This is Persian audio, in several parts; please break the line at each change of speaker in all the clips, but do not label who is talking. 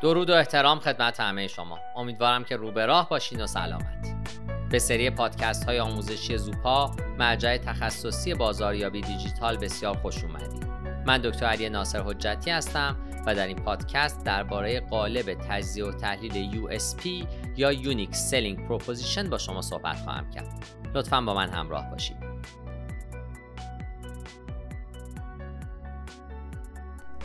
درود و احترام خدمت همه شما. امیدوارم که رو به راه باشین و سلامت. به سری پادکست های آموزشی زوپا مرجع تخصصی بازاریابی دیجیتال بسیار خوش اومدید من دکتر علی ناصر حجتی هستم و در این پادکست درباره قالب تجزیه و تحلیل USP یا Unique Selling Proposition با شما صحبت خواهم کرد. لطفا با من همراه باشید.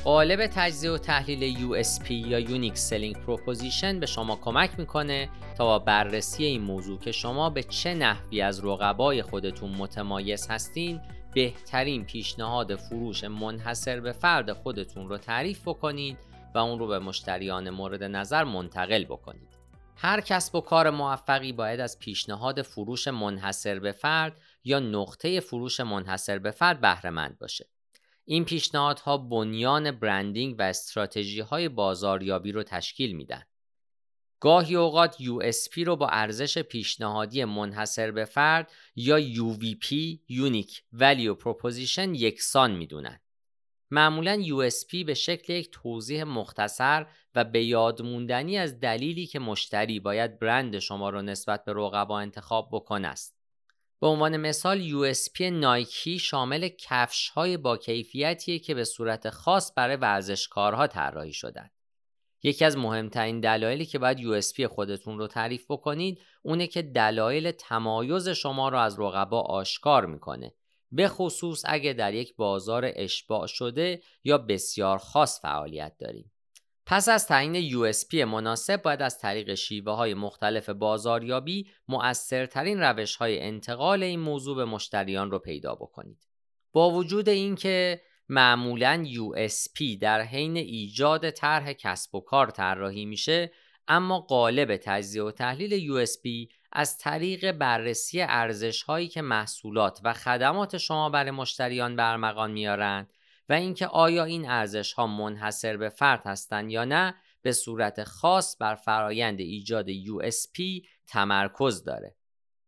قالب تجزیه و تحلیل USP یا Unique Selling Proposition به شما کمک می‌کنه تا با بررسی این موضوع که شما به چه نحوی از رقبای خودتون متمایز هستین بهترین پیشنهاد فروش منحصر به فرد خودتون رو تعریف بکنید و اون رو به مشتریان مورد نظر منتقل بکنید. هر کسب و کار موفقی باید از پیشنهاد فروش منحصر به فرد یا نقطه فروش منحصر به فرد بهره باشه. این پیشنهادها بنیان برندینگ و استراتژی های بازاریابی رو تشکیل میدن. گاهی اوقات USP رو با ارزش پیشنهادی منحصر به فرد یا UVP Unique Value Proposition یکسان می‌دونن. معمولا USP به شکل یک توضیح مختصر و به یاد موندنی از دلیلی که مشتری باید برند شما را نسبت به رقبا انتخاب بکنه است. به عنوان مثال USP نایکی شامل کفش های با کیفیتیه که به صورت خاص برای ورزشکارها طراحی شدن. یکی از مهمترین دلایلی که باید USP خودتون رو تعریف بکنید اونه که دلایل تمایز شما رو از رقبا آشکار می‌کنه به خصوص اگه در یک بازار اشباع شده یا بسیار خاص فعالیت دارید. پس از تعیین USP مناسب باید از طریق شیوه های مختلف بازاریابی مؤثرترین روش های انتقال این موضوع به مشتریان رو پیدا بکنید. با وجود اینکه معمولا USP در حین ایجاد طرح کسب و کار طراحی میشه اما قالب تجزیه و تحلیل USP از طریق بررسی ارزش هایی که محصولات و خدمات شما برای مشتریان برمغان میارند و اینکه آیا این ارزش ها منحصر به فرد هستند یا نه به صورت خاص بر فرایند ایجاد USP تمرکز داره.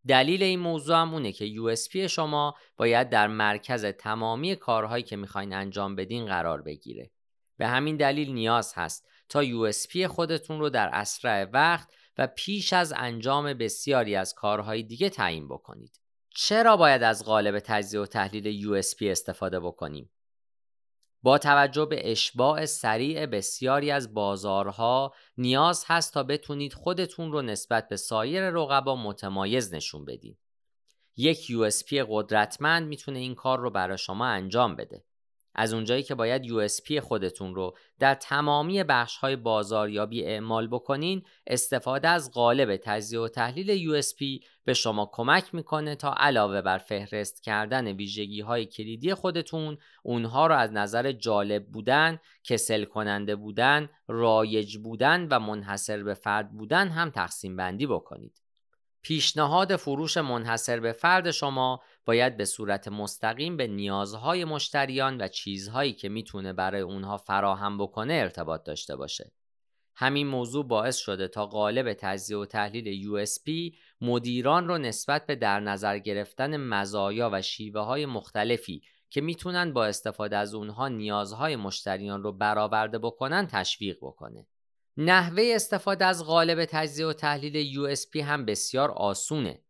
دلیل این موضوع هم اونه که USP شما باید در مرکز تمامی کارهایی که می‌خواین انجام بدین قرار بگیره. به همین دلیل نیاز هست تا USP خودتون رو در اسرع وقت و پیش از انجام بسیاری از کارهای دیگه تعیین بکنید. چرا باید از قالب تجزیه و تحلیل USP استفاده بکنیم؟ با توجه به اشباع سریع بسیاری از بازارها نیاز هست تا بتونید خودتون رو نسبت به سایر رقبا متمایز نشون بدین. یک USP قدرتمند می‌تونه این کار رو برای شما انجام بده. از اونجایی که باید USP خودتون رو در تمامی بخش های بازاریابی اعمال بکنین استفاده از قالب تجزیه و تحلیل USP به شما کمک می‌کنه تا علاوه بر فهرست کردن ویژگی های کلیدی خودتون اونها رو از نظر جالب بودن، کسل کننده بودن، رایج بودن و منحصر به فرد بودن هم تقسیم بندی بکنید. پیشنهاد فروش منحصر به فرد شما باید به صورت مستقیم به نیازهای مشتریان و چیزهایی که می‌تونه برای اونها فراهم بکنه ارتباط داشته باشه. همین موضوع باعث شده تا قالب تجزیه و تحلیل USP مدیران رو نسبت به در نظر گرفتن مزایا و شیوه های مختلفی که می‌تونن با استفاده از اونها نیازهای مشتریان رو برآورده بکنن تشویق بکنه. نحوه استفاده از قالب تجزیه و تحلیل USP هم بسیار آسونه.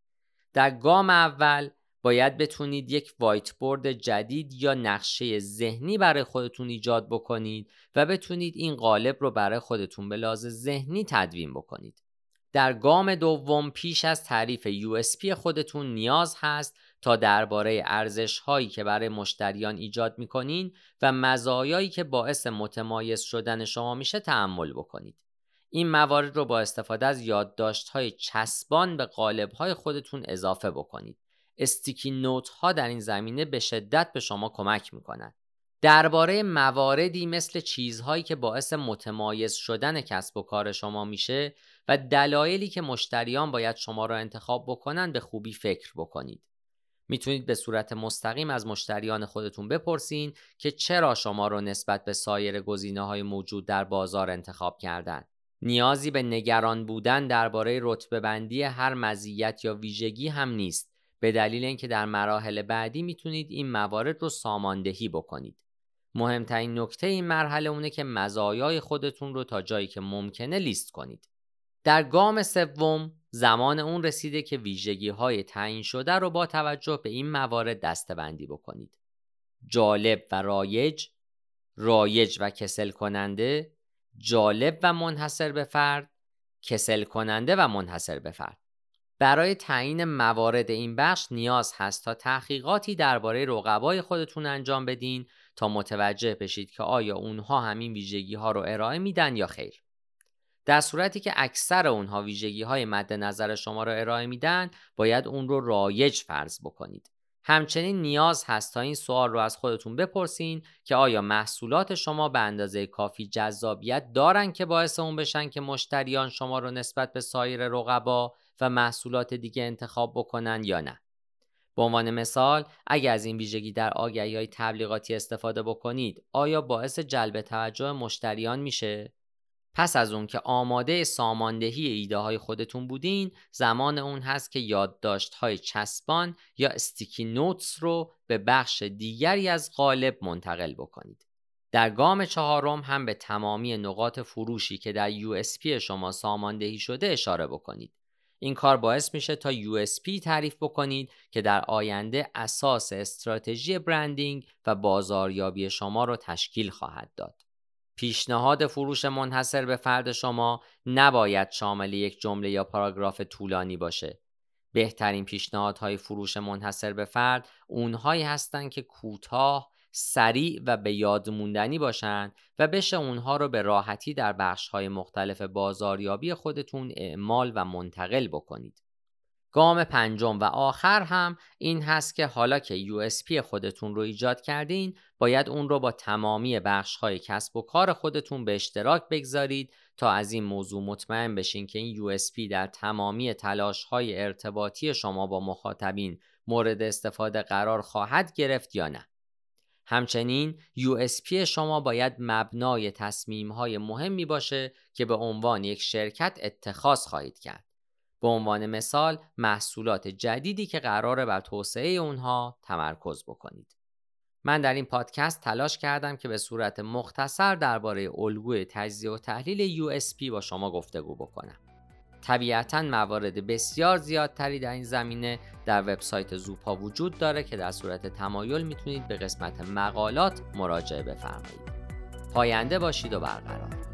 در گام اول باید بتونید یک وایت بورد جدید یا نقشه ذهنی برای خودتون ایجاد بکنید و بتونید این قالب رو برای خودتون به لحاظ ذهنی تدوین بکنید. در گام دوم پیش از تعریف USP خودتون نیاز هست تا درباره ارزش هایی که برای مشتریان ایجاد می‌کنین و مزایایی که باعث متمایز شدن شما میشه تحمل بکنید. این موارد رو با استفاده از یادداشت های چسبان به قالب های خودتون اضافه بکنید. استیکی نوت ها در این زمینه به شدت به شما کمک می‌کنند. درباره مواردی مثل چیزهایی که باعث متمایز شدن کسب و کار شما میشه و دلایلی که مشتریان باید شما را انتخاب بکنن به خوبی فکر بکنید. می‌تونید به صورت مستقیم از مشتریان خودتون بپرسین که چرا شما رو نسبت به سایر گزینه های موجود در بازار انتخاب کردن. نیازی به نگران بودن درباره رتبه بندی هر مزیت یا ویژگی هم نیست به دلیل اینکه در مراحل بعدی می‌تونید این موارد رو ساماندهی بکنید. مهمترین نکته این مرحله اونه که مزایای خودتون رو تا جایی که ممکنه لیست کنید. در گام سوم زمان اون رسیده که ویژگی های تعیین شده رو با توجه به این موارد دستبندی بکنید. جالب و رایج، رایج و کسل کننده، جالب و منحصر به فرد، کسل کننده و منحصر به فرد. برای تعیین موارد این بخش نیاز هست تا تحقیقاتی درباره رقبای خودتون انجام بدین تا متوجه بشید که آیا اونها همین ویژگی ها رو ارائه میدن یا خیر. در صورتی که اکثر اونها ویژگی های مد نظر شما رو ارائه میدن باید اون رو رایج فرض بکنید. همچنین نیاز هست تا این سوال رو از خودتون بپرسین که آیا محصولات شما به اندازه کافی جذابیت دارن که باعث اون بشن که مشتریان شما رو نسبت به سایر رقبا و محصولات دیگه انتخاب بکنن یا نه. به عنوان مثال اگر از این ویژگی در آگهی های تبلیغاتی استفاده بکنید آیا باعث جلب توجه مشتریان میشه؟ پس از اون که آماده ساماندهی ایده های خودتون بودین زمان اون هست که یادداشت های چسبان یا استیکی نوتس رو به بخش دیگری از قالب منتقل بکنید. در گام چهارم هم به تمامی نقاط فروشی که در USP شما ساماندهی شده اشاره بکنید. این کار باعث میشه تا USP تعریف بکنید که در آینده اساس استراتژی برندینگ و بازاریابی شما رو تشکیل خواهد داد. پیشنهاد فروش منحصر به فرد شما نباید شامل یک جمله یا پاراگراف طولانی باشه. بهترین پیشنهادهای فروش منحصر به فرد اونهایی هستند که کوتاه، سریع و به یاد موندنی باشند و بشه اونها رو به راحتی در بخشهای مختلف بازاریابی خودتون اعمال و منتقل بکنید. گام پنجم و آخر هم این هست که حالا که USP خودتون رو ایجاد کردین باید اون رو با تمامی بخش های کسب و کار خودتون به اشتراک بگذارید تا از این موضوع مطمئن بشین که این USP در تمامی تلاش های ارتباطی شما با مخاطبین مورد استفاده قرار خواهد گرفت یا نه. همچنین USP شما باید مبنای تصمیم های مهمی باشه که به عنوان یک شرکت اتخاذ خواهید کرد. به عنوان مثال محصولات جدیدی که قراره بر توسعه اونها تمرکز بکنید. من در این پادکست تلاش کردم که به صورت مختصر درباره الگوی تجزیه و تحلیل USP با شما گفتگو بکنم. طبیعتا موارد بسیار زیادتری در این زمینه در وبسایت زوپا وجود داره که در صورت تمایل می‌تونید به قسمت مقالات مراجعه بفرمایید. پاینده باشید و برقرار